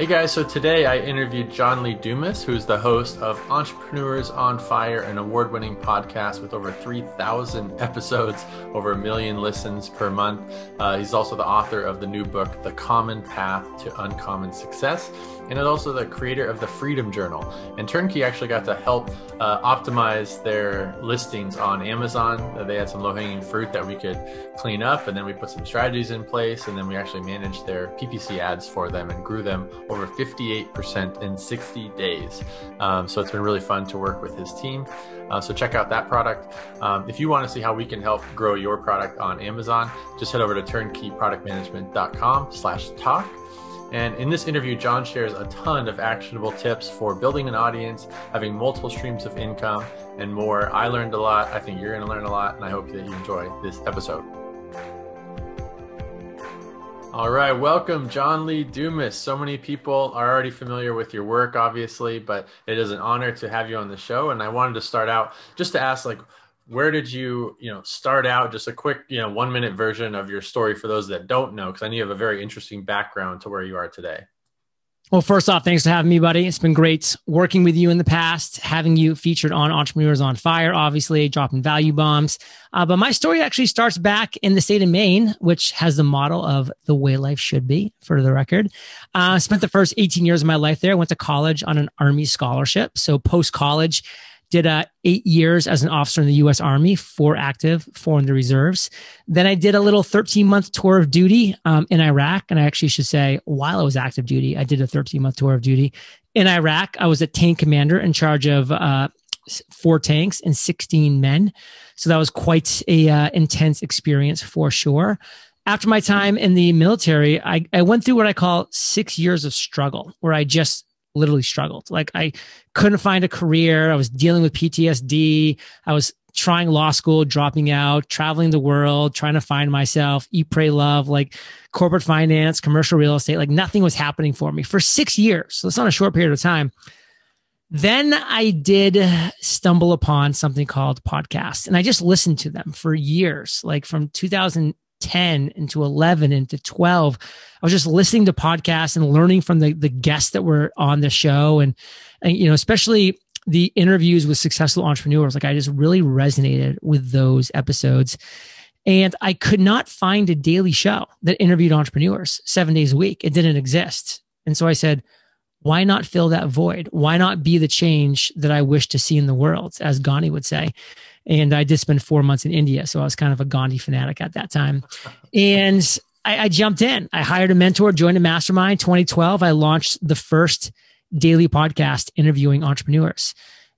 Hey guys, so today I interviewed John Lee Dumas, who's the host of Entrepreneurs on Fire, an award winning podcast with over 3,000 episodes, over a million listens per month. Uh, he's also the author of the new book, The Common Path to Uncommon Success, and is also the creator of the Freedom Journal. And Turnkey actually got to help uh, optimize their listings on Amazon. Uh, they had some low hanging fruit that we could clean up, and then we put some strategies in place, and then we actually managed their PPC ads for them and grew them over 58% in 60 days. Um, so it's been really fun to work with his team. Uh, so check out that product. Um, if you want to see how we can help grow your product on Amazon, just head over to turnkeyproductmanagement.com slash talk. And in this interview, John shares a ton of actionable tips for building an audience, having multiple streams of income, and more. I learned a lot. I think you're going to learn a lot, and I hope that you enjoy this episode. All right, welcome, John Lee Dumas. So many people are already familiar with your work, obviously, but it is an honor to have you on the show. And I wanted to start out just to ask, like, where did you, you know, start out? Just a quick, you know, one minute version of your story for those that don't know, because I know you have a very interesting background to where you are today. Well, first off, thanks for having me, buddy. It's been great working with you in the past, having you featured on Entrepreneurs on Fire, obviously dropping value bombs. Uh, but my story actually starts back in the state of Maine, which has the model of the way life should be, for the record. Uh, spent the first 18 years of my life there. I went to college on an Army scholarship. So post college, did uh, eight years as an officer in the U.S. Army, four active, four in the reserves. Then I did a little 13 month tour of duty um, in Iraq. And I actually should say, while I was active duty, I did a 13 month tour of duty in Iraq. I was a tank commander in charge of uh, four tanks and 16 men. So that was quite a uh, intense experience for sure. After my time in the military, I, I went through what I call six years of struggle, where I just literally struggled. Like I couldn't find a career. I was dealing with PTSD. I was trying law school, dropping out, traveling the world, trying to find myself, eat, pray, love, like corporate finance, commercial real estate. Like nothing was happening for me for six years. So it's not a short period of time. Then I did stumble upon something called podcasts and I just listened to them for years, like from 2000 10 into 11 into 12 i was just listening to podcasts and learning from the, the guests that were on the show. And, and you know especially the interviews with successful entrepreneurs like i just really resonated with those episodes. And i could not find a daily show that interviewed entrepreneurs seven days a week. It didn't exist. And so i said why not fill that void? Why not be the change that i wish to see in the world as gandhi would say and I did spend four months in India. So I was kind of a Gandhi fanatic at that time. And I, I jumped in. I hired a mentor, joined a mastermind. 2012, I launched the first daily podcast interviewing entrepreneurs.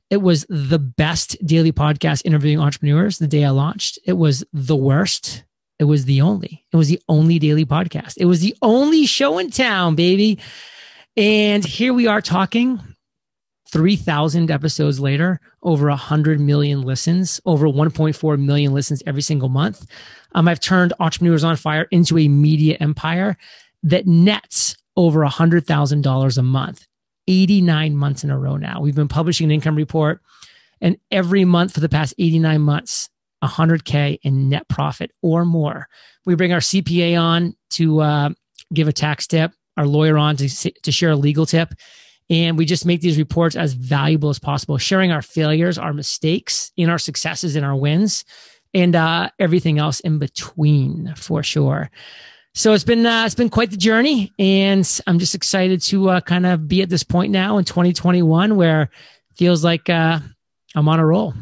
It was the best daily podcast interviewing entrepreneurs the day I launched. It was the worst. It was the only. It was the only daily podcast. It was the only show in town, baby. And here we are talking 3,000 episodes later, over 100 million listens, over 1.4 million listens every single month. Um, I've turned Entrepreneurs on Fire into a media empire that nets over $100,000 a month, 89 months in a row now. We've been publishing an income report, and every month for the past 89 months, 100K in net profit or more. We bring our CPA on to uh, give a tax tip, our lawyer on to, to share a legal tip and we just make these reports as valuable as possible, sharing our failures, our mistakes, in our successes, and our wins, and uh, everything else in between for sure. So it's been uh, it's been quite the journey, and I'm just excited to uh, kind of be at this point now in 2021 where feels like uh, I'm on a roll.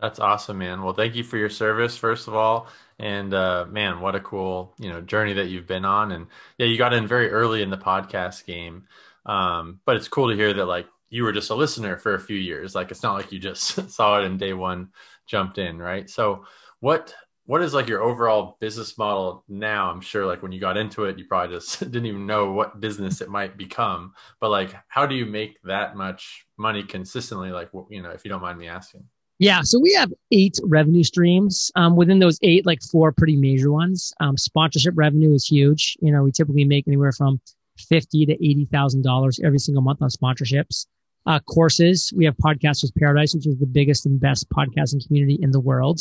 That's awesome, man. Well, thank you for your service, first of all, and uh, man, what a cool you know journey that you've been on. And yeah, you got in very early in the podcast game. Um, but it's cool to hear that like you were just a listener for a few years. Like it's not like you just saw it in day one jumped in, right? So what what is like your overall business model now? I'm sure like when you got into it, you probably just didn't even know what business it might become. But like, how do you make that much money consistently? Like, you know, if you don't mind me asking. Yeah, so we have eight revenue streams. Um, within those eight, like four pretty major ones. Um, sponsorship revenue is huge. You know, we typically make anywhere from fifty to eighty thousand dollars every single month on sponsorships. Uh, courses, we have Podcasters Paradise, which is the biggest and best podcasting community in the world.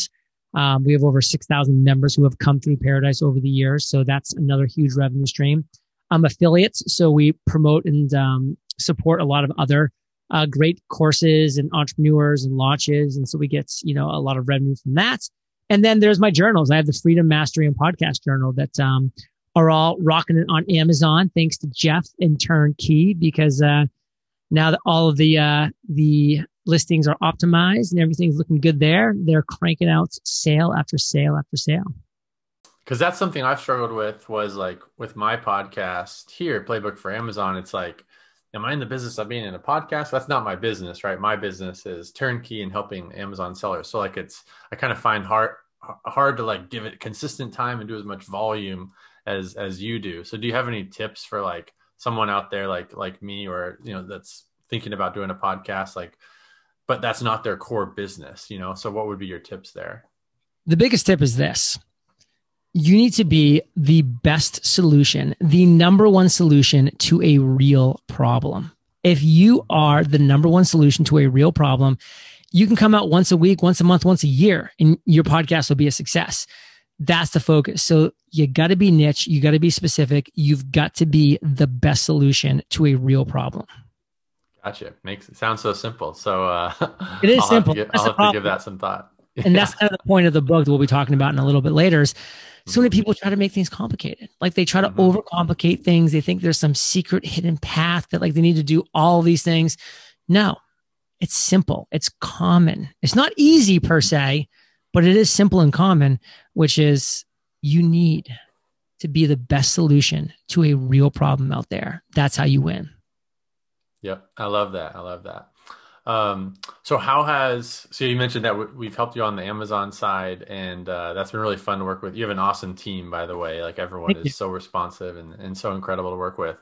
Um, we have over 6,000 members who have come through Paradise over the years. So that's another huge revenue stream. Um, affiliates. So we promote and um, support a lot of other uh, great courses and entrepreneurs and launches. And so we get, you know, a lot of revenue from that. And then there's my journals. I have the Freedom Mastery and Podcast Journal that um, are all rocking it on Amazon, thanks to Jeff and Turnkey, because uh, now that all of the uh, the listings are optimized and everything's looking good there, they're cranking out sale after sale after sale. Because that's something I've struggled with was like with my podcast here, Playbook for Amazon. It's like, am I in the business of being in a podcast? That's not my business, right? My business is turnkey and helping Amazon sellers. So like it's I kind of find hard hard to like give it consistent time and do as much volume as as you do. So do you have any tips for like someone out there like like me or you know that's thinking about doing a podcast like but that's not their core business, you know? So what would be your tips there? The biggest tip is this. You need to be the best solution, the number one solution to a real problem. If you are the number one solution to a real problem, you can come out once a week, once a month, once a year, and your podcast will be a success. That's the focus. So you got to be niche. You got to be specific. You've got to be the best solution to a real problem. Gotcha. Makes it sound so simple. So uh, it is I'll simple. Have, I'll have to give that some thought. and that's kind of the point of the book that we'll be talking about in a little bit later. Is so many mm-hmm. people try to make things complicated. Like they try to mm-hmm. overcomplicate things. They think there's some secret hidden path that like they need to do all these things. No, it's simple. It's common. It's not easy per se, but it is simple and common, which is you need to be the best solution to a real problem out there. That's how you win. Yep, I love that. I love that. Um, so how has so you mentioned that we've helped you on the Amazon side, and uh, that's been really fun to work with. You have an awesome team, by the way. Like everyone Thank is you. so responsive and, and so incredible to work with.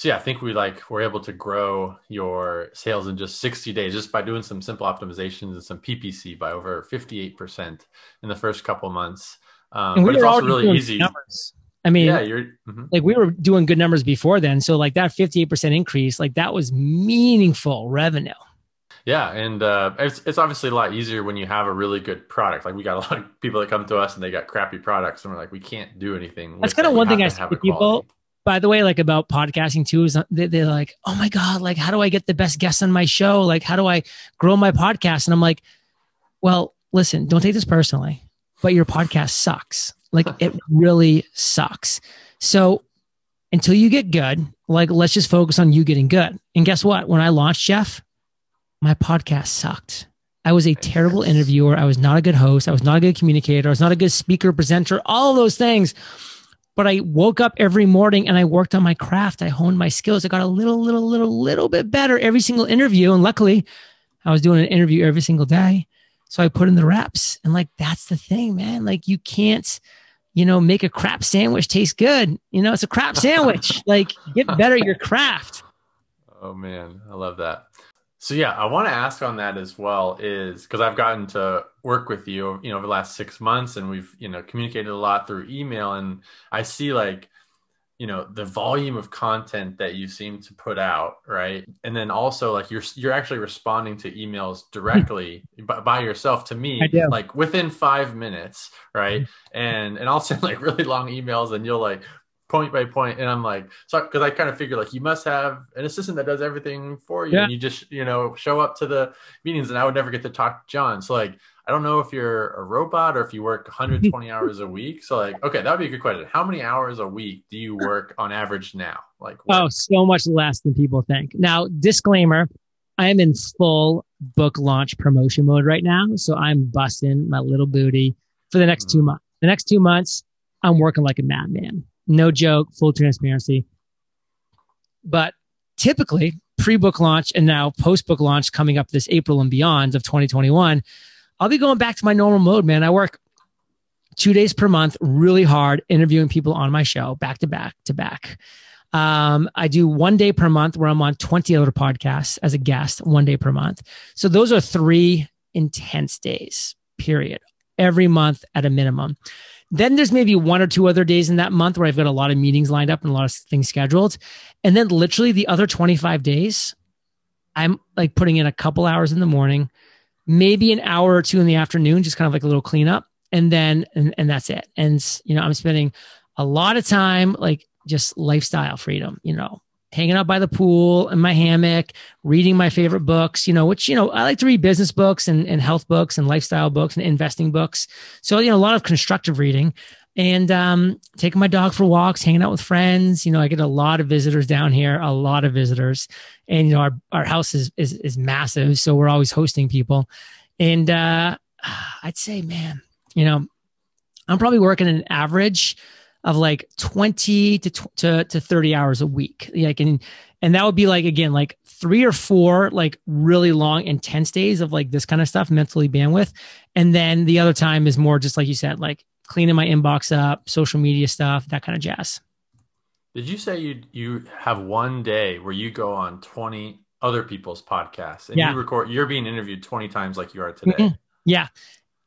So yeah, I think we like we're able to grow your sales in just 60 days just by doing some simple optimizations and some PPC by over 58% in the first couple months. Um, but it's also really easy. Numbers. I mean, yeah, you're mm-hmm. like we were doing good numbers before then. So like that 58% increase, like that was meaningful revenue. Yeah, and uh, it's it's obviously a lot easier when you have a really good product. Like we got a lot of people that come to us and they got crappy products, and we're like, we can't do anything. That's kind of one thing I see people. By the way, like about podcasting too, is uh, they, they're like, oh my god, like how do I get the best guests on my show? Like how do I grow my podcast? And I'm like, well, listen, don't take this personally, but your podcast sucks. Like it really sucks. So until you get good, like let's just focus on you getting good. And guess what? When I launched Jeff, my podcast sucked. I was a terrible interviewer. I was not a good host. I was not a good communicator. I was not a good speaker, presenter, all of those things. But I woke up every morning and I worked on my craft. I honed my skills. I got a little, little, little, little bit better every single interview. And luckily, I was doing an interview every single day. So I put in the reps. And like, that's the thing, man. Like, you can't, you know, make a crap sandwich taste good. You know, it's a crap sandwich. like, get better at your craft. Oh, man. I love that. So yeah, I want to ask on that as well is because I've gotten to work with you, you know, over the last six months, and we've you know communicated a lot through email, and I see like you know the volume of content that you seem to put out right? And then also like you're you're actually responding to emails directly by, by, yourself to me like within five minutes right? Mm-hmm. and and i'll send like really long emails and you'll like point by point and i'm like so because i kind of figure like you must have an assistant that does everything for you yeah. and you just you know show up to the meetings and i would never get to talk to john so like I don't know if you're a robot or if you work 120 hours a week. So like, okay, that would be a good question. How many hours a week do you work on average now? Like, what? oh, so much less than people think. Now, disclaimer: I am in full book launch promotion mode right now, so I'm busting my little booty for the next mm-hmm. two months. The next two months, I'm working like a madman. No joke, full transparency. But typically, pre-book launch and now post-book launch coming up this April and beyond of 2021 I'll be going back to my normal mode, man. I work two days per month, really hard, interviewing people on my show back to back to back. Um, I do one day per month where I'm on 20 other podcasts as a guest, one day per month. So those are three intense days, period, every month at a minimum. Then there's maybe one or two other days in that month where I've got a lot of meetings lined up and a lot of things scheduled. And then literally the other 25 days, I'm like putting in a couple hours in the morning, maybe an hour or two in the afternoon, just kind of like a little cleanup. And then, and, and that's it. And, you know, I'm spending a lot of time like just lifestyle freedom, you know, hanging out by the pool in my hammock, reading my favorite books, you know, which, you know, I like to read business books and, and health books and lifestyle books and investing books. So, you know, a lot of constructive reading and um, taking my dog for walks, hanging out with friends. You know, I get a lot of visitors down here, a lot of visitors. And, you know, our, our house is, is, is massive. So we're always hosting people. And uh, I'd say, man, you know, I'm probably working an average of like 20 to, to, to 30 hours a week. Like, and, and that would be like, again, like three or four, like really long, intense days of like this kind of stuff, mentally bandwidth. And then the other time is more just like you said, like cleaning my inbox up, social media stuff, that kind of jazz. Did you say you you have one day where you go on 20 other people's podcasts and yeah. you record you're being interviewed 20 times like you are today? Mm-hmm. Yeah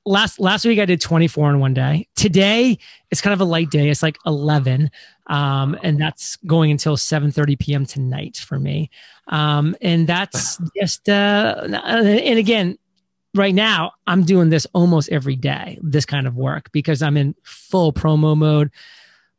last last week I did 24 in one day. Today it's kind of a light day. It's like 11, um, and that's going until 7:30 p.m. tonight for me. Um, and that's just uh, and again, right now I'm doing this almost every day. This kind of work because I'm in full promo mode.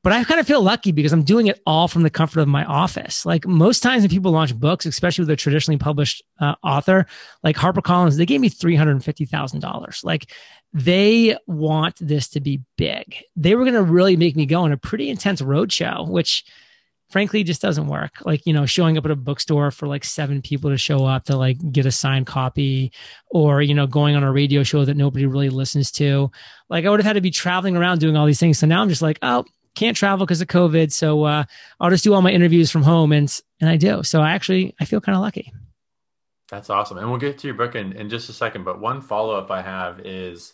But I kind of feel lucky because I'm doing it all from the comfort of my office. Like most times when people launch books, especially with a traditionally published uh, author like HarperCollins, they gave me $350,000. Like they want this to be big. They were going to really make me go on a pretty intense roadshow, which frankly just doesn't work. Like, you know, showing up at a bookstore for like seven people to show up to like get a signed copy or, you know, going on a radio show that nobody really listens to. Like I would have had to be traveling around doing all these things. So now I'm just like, oh, can't travel because of COVID. So uh, I'll just do all my interviews from home, and and I do. So I actually I feel kind of lucky. That's awesome, and we'll get to your book in in just a second. But one follow up I have is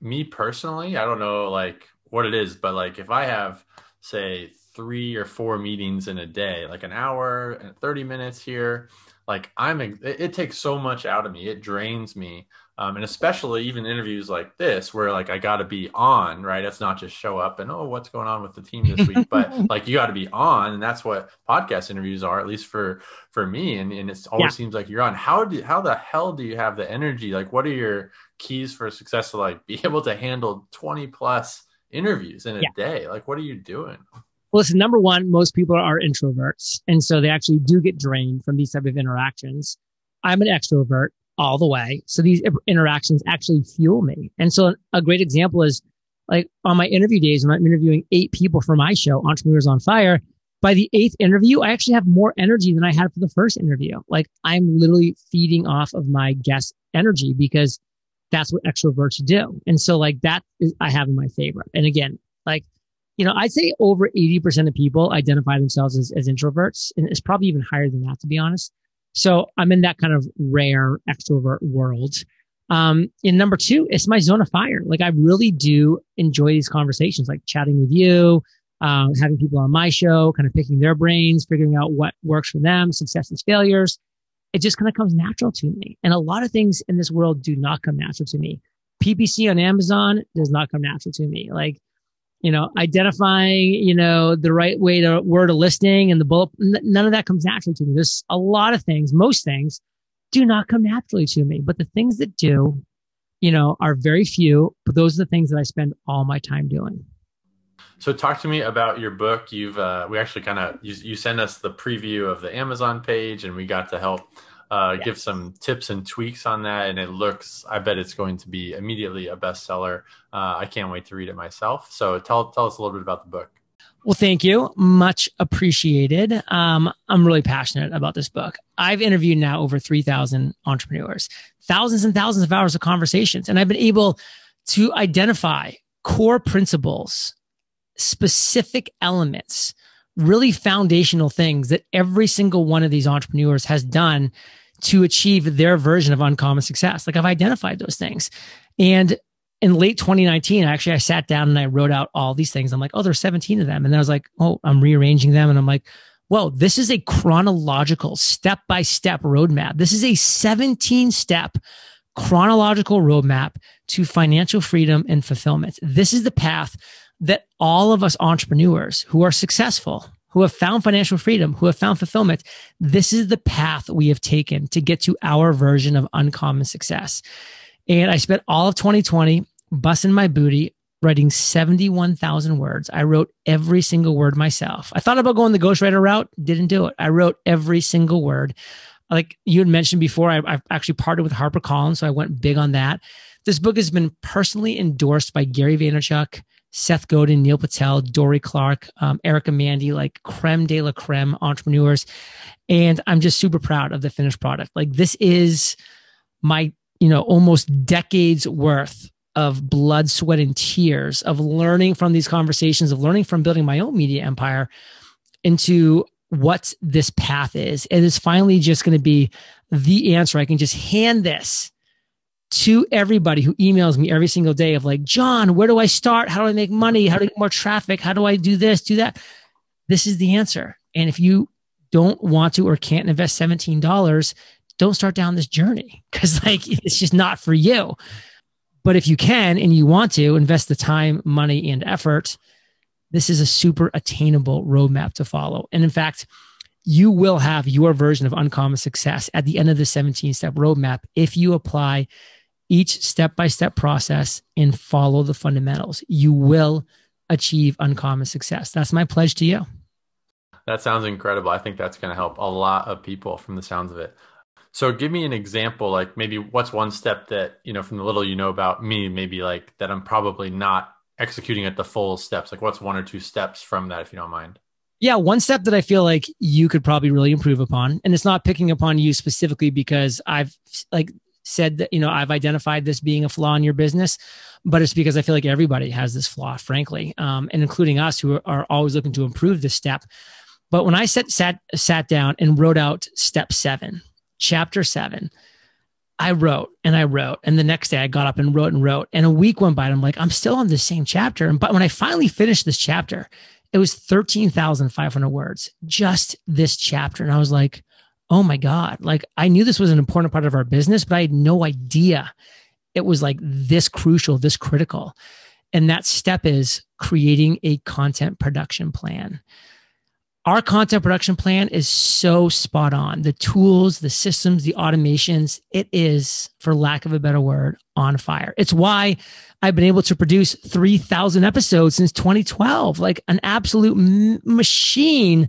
me personally. I don't know like what it is, but like if I have say three or four meetings in a day, like an hour and thirty minutes here, like I'm it, it takes so much out of me. It drains me. Um, and especially even interviews like this where like i got to be on right? It's not just show up and oh what's going on with the team this week? But like you got to be on and that's what podcast interviews are at least for for me and, and it always yeah. seems like you're on. How do how the hell do you have the energy? Like what are your keys for success to like be able to handle 20 plus interviews in a yeah. day? Like what are you doing well, listen, number one, most people are introverts. And so they actually do get drained from these type of interactions. I'm an extrovert all the way. So these interactions actually fuel me. And so a great example is like on my interview days when I'm interviewing eight people for my show, Entrepreneurs on Fire. By the eighth interview, I actually have more energy than I had for the first interview. Like I'm literally feeding off of my guest energy because that's what extroverts do. And so like that is I have in my favor. And again, like, you know, I'd say over 80% of people identify themselves as, as introverts. And it's probably even higher than that, to be honest. So I'm in that kind of rare extrovert world. Um, and number two, it's my zone of fire. Like I really do enjoy these conversations, like chatting with you, um, having people on my show, kind of picking their brains, figuring out what works for them, successes, failures. It just kind of comes natural to me. And a lot of things in this world do not come natural to me. PPC on Amazon does not come natural to me. Like you know, identifying, you know, the right way to word a listing and the bullet, none of that comes naturally to me. There's a lot of things, most things do not come naturally to me, but the things that do, you know, are very few, but those are the things that I spend all my time doing. So talk to me about your book. You've, uh, we actually kind of, you, you sent us the preview of the Amazon page and we got to help uh, give some tips and tweaks on that. And it looks, I bet it's going to be immediately a bestseller. Uh, I can't wait to read it myself. So tell, tell us a little bit about the book. Well, thank you. Much appreciated. Um, I'm really passionate about this book. I've interviewed now over 3,000 entrepreneurs, thousands and thousands of hours of conversations, and I've been able to identify core principles, specific elements really foundational things that every single one of these entrepreneurs has done to achieve their version of uncommon success. Like I've identified those things. And in late 2019, actually, I sat down and I wrote out all these things. I'm like, oh, there's 17 of them. And then I was like, oh, I'm rearranging them. And I'm like, whoa, this is a chronological step by step roadmap. This is a 17 step chronological roadmap to financial freedom and fulfillment. This is the path that all of us entrepreneurs who are successful, who have found financial freedom, who have found fulfillment, this is the path we have taken to get to our version of uncommon success. And I spent all of 2020 busting my booty writing 71,000 words. I wrote every single word myself. I thought about going the ghostwriter route, didn't do it. I wrote every single word. Like you had mentioned before, I, actually partnered with HarperCollins, so I went big on that. This book has been personally endorsed by Gary Vaynerchuk, Seth Godin, Neil Patel, Dorie Clark, um, Erica Mandy, like creme de la creme entrepreneurs. And I'm just super proud of the finished product. Like this is my, you know, almost decades worth of blood, sweat, and tears of learning from these conversations, of learning from building my own media empire into what this path is. And it's finally just going to be the answer. I can just hand this to everybody who emails me every single day of like, John, where do I start? How do I make money? How do I get more traffic? How do I do this, do that? This is the answer. And if you don't want to or can't invest $17, don't start down this journey because like it's just not for you. But if you can and you want to invest the time, money, and effort, this is a super attainable roadmap to follow. And in fact, you will have your version of uncommon success at the end of the 17 step roadmap if you apply each step by step process and follow the fundamentals. You will achieve uncommon success. That's my pledge to you. That sounds incredible. I think that's going to help a lot of people from the sounds of it. So give me an example, like maybe what's one step that, you know, from the little you know about me, maybe like that I'm probably not executing at the full steps. Like what's one or two steps from that, if you don't mind? Yeah, one step that I feel like you could probably really improve upon, and it's not picking upon you specifically because I've like said that, you know, I've identified this being a flaw in your business, but it's because I feel like everybody has this flaw, frankly, um, and including us who are always looking to improve this step. But when I sat, sat, sat down and wrote out step seven, chapter seven, I wrote and I wrote. And the next day I got up and wrote and wrote. And a week went by and I'm like, I'm still on the same chapter. And but when I finally finished this chapter, it was 13,500 words, just this chapter. And I was like, oh my God, like I knew this was an important part of our business, but I had no idea it was like this crucial, this critical. And that step is creating a content production plan our content production plan is so spot on. The tools, the systems, the automations, it is, for lack of a better word, on fire. It's why I've been able to produce 3,000 episodes since 2012, like an absolute m- machine,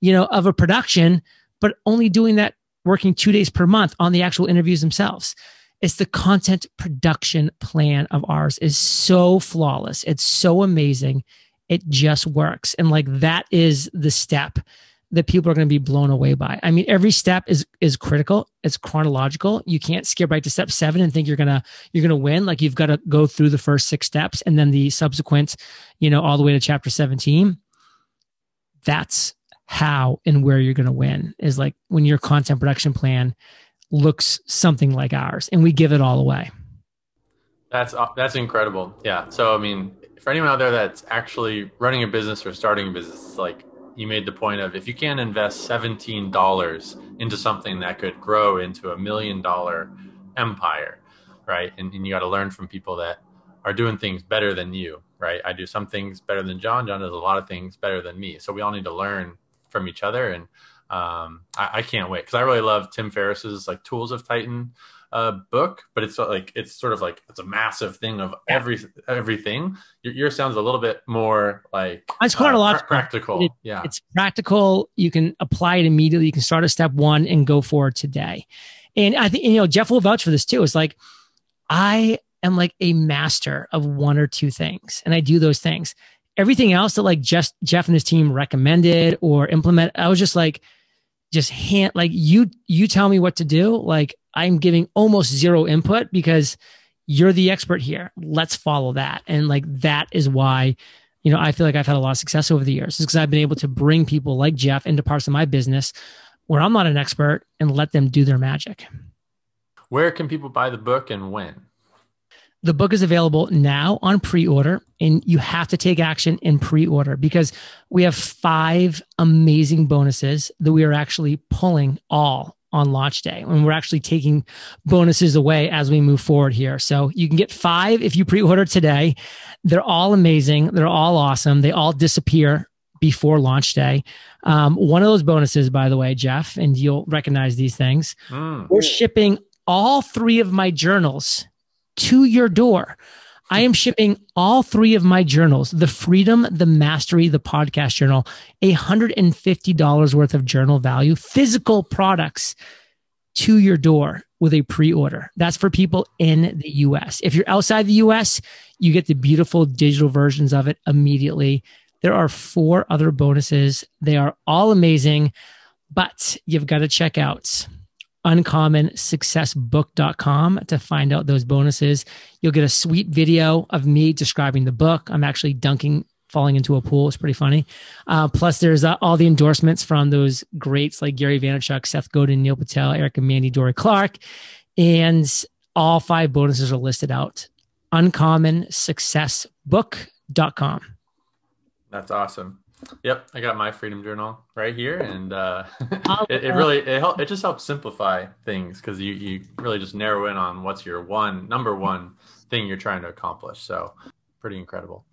you know, of a production, but only doing that working two days per month on the actual interviews themselves. It's the content production plan of ours is so flawless. It's so amazing it just works. And like that is the step that people are going to be blown away by. I mean, every step is is critical. It's chronological. You can't skip right to step seven and think you're gonna you're gonna win. Like you've got to go through the first six steps and then the subsequent, you know, all the way to chapter 17. That's how and where you're gonna win is like when your content production plan looks something like ours and we give it all away. That's that's incredible. Yeah. So I mean, for anyone out there that's actually running a business or starting a business, like you made the point of if you can't invest $17 into something that could grow into a million dollar empire, right? And, and you got to learn from people that are doing things better than you, right? I do some things better than John. John does a lot of things better than me. So we all need to learn from each other. And um, I, I can't wait because I really love Tim Ferriss's like Tools of Titan uh, book, but it's like it's sort of like it's a massive thing of every everything. Your, your sounds a little bit more like it's quite uh, a lot pr- practical. It, yeah, it's practical. You can apply it immediately. You can start at step one and go forward today. And I think you know Jeff will vouch for this too. It's like I am like a master of one or two things, and I do those things. Everything else that like just Jeff and his team recommended or implement, I was just like just hand like you you tell me what to do like i'm giving almost zero input because you're the expert here. Let's follow that. And like that is why you know i feel like i've had a lot of success over the years is because i've been able to bring people like jeff into parts of my business where i'm not an expert and let them do their magic. Where can people buy the book and when? The book is available now on pre-order and you have to take action in pre-order because we have five amazing bonuses that we are actually pulling all on launch day and we're actually taking bonuses away as we move forward here. So you can get five if you pre-order today. They're all amazing. They're all awesome. They all disappear before launch day. Um, one of those bonuses by the way jeff and you'll recognize these things. Mm. we're shipping all three of my journals to your door. I am shipping all three of my journals, the Freedom, the Mastery, the Podcast Journal, $150 worth of journal value, physical products to your door with a pre order. That's for people in the US. If you're outside the US, you get the beautiful digital versions of it immediately. There are four other bonuses. They are all amazing, but you've got to check out uncommonsuccessbook.com to find out those bonuses. You'll get a sweet video of me describing the book. I'm actually dunking, falling into a pool. It's pretty funny. Uh, plus, there's uh, all the endorsements from those greats like Gary Vaynerchuk, Seth Godin, Neil Patel, Erica Mandy, Dorie Clark. And all five bonuses are listed out. Uncommonsuccessbook.com. That's awesome. Yep, I got my Freedom Journal right here, and uh, it, it, really it help, it just helps simplify things because you you really just narrow in on what's your one number one thing you're trying to accomplish. So pretty incredible.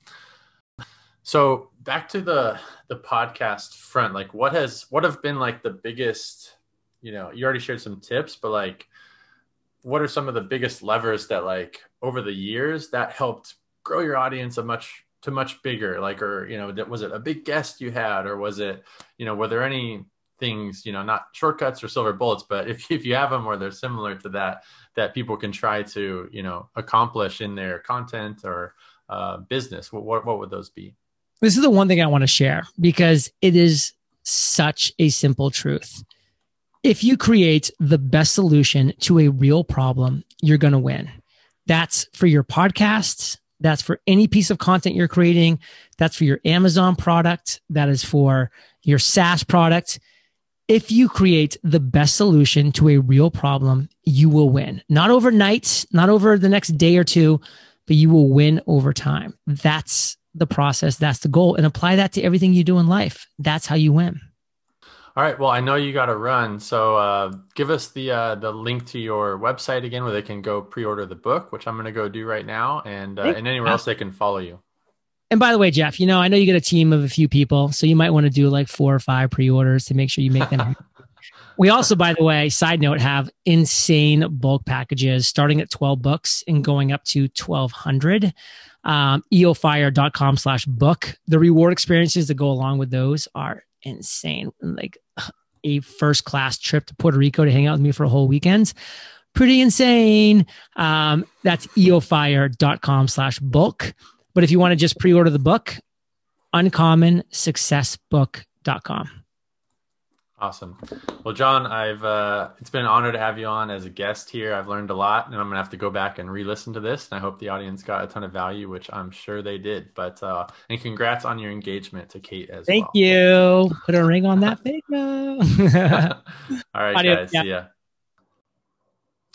So back to the the podcast front, like what has what have been like the biggest, you know, you already shared some tips, but like what are some of the biggest levers that like over the years that helped grow your audience a much to much bigger like or you know that was it a big guest you had or was it you know were there any things you know not shortcuts or silver bullets but if, if you have them or they're similar to that that people can try to you know accomplish in their content or uh, business what, what, what would those be? This is the one thing i want to share because it is such a simple truth. If you create the best solution to a real problem you're going to win. That's for your podcasts that's for any piece of content you're creating. That's for your Amazon product. That is for your SaaS product. If you create the best solution to a real problem, you will win. Not overnight, not over the next day or two, but you will win over time. That's the process. That's the goal. And apply that to everything you do in life. That's how you win. All right. Well, I know you got to run, so uh, give us the uh, the link to your website again, where they can go pre-order the book, which I'm going to go do right now, and uh, and anywhere else they can follow you. And by the way, Jeff, you know I know you get a team of a few people, so you might want to do like four or five pre-orders to make sure you make them. we also, by the way, side note, have insane bulk packages starting at 12 books and going up to 1200 um, eofire.com slash book. The reward experiences that go along with those are insane. Like a first class trip to Puerto Rico to hang out with me for a whole weekend. Pretty insane. Um, that's eofire.com slash book. But if you want to just pre order the book, uncommonsuccessbook.com. Awesome. Well, John, I've uh, it's been an honor to have you on as a guest here. I've learned a lot, and I'm gonna have to go back and re-listen to this. And I hope the audience got a ton of value, which I'm sure they did. But uh, and congrats on your engagement to Kate as Thank well. Thank you. Put a ring on that finger. All right, Audio, guys. Yeah. See ya.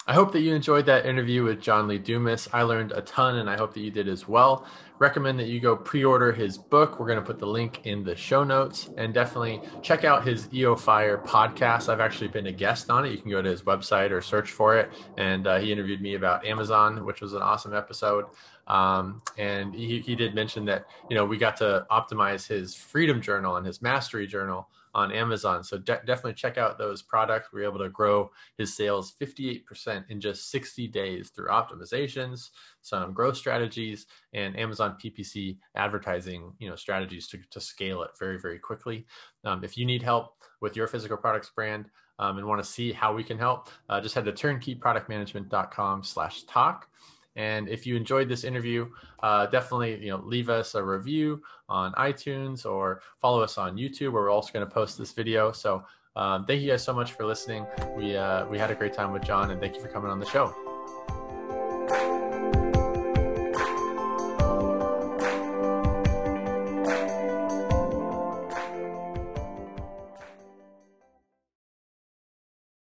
I hope that you enjoyed that interview with John Lee Dumas. I learned a ton, and I hope that you did as well. Recommend that you go pre order his book. We're going to put the link in the show notes and definitely check out his EO Fire podcast. I've actually been a guest on it. You can go to his website or search for it. And uh, he interviewed me about Amazon, which was an awesome episode. Um, and he, he did mention that, you know, we got to optimize his Freedom Journal and his Mastery Journal on Amazon. So de- definitely check out those products. We are able to grow his sales 58% in just 60 days through optimizations, some growth strategies, and Amazon PPC advertising, you know, strategies to, to scale it very, very quickly. Um, if you need help with your physical products brand um, and want to see how we can help, uh, just head to turnkeyproductmanagement.com slash talk. And if you enjoyed this interview, uh, definitely you know leave us a review on iTunes or follow us on YouTube, where we're also going to post this video. So um, thank you guys so much for listening. We uh, we had a great time with John, and thank you for coming on the show.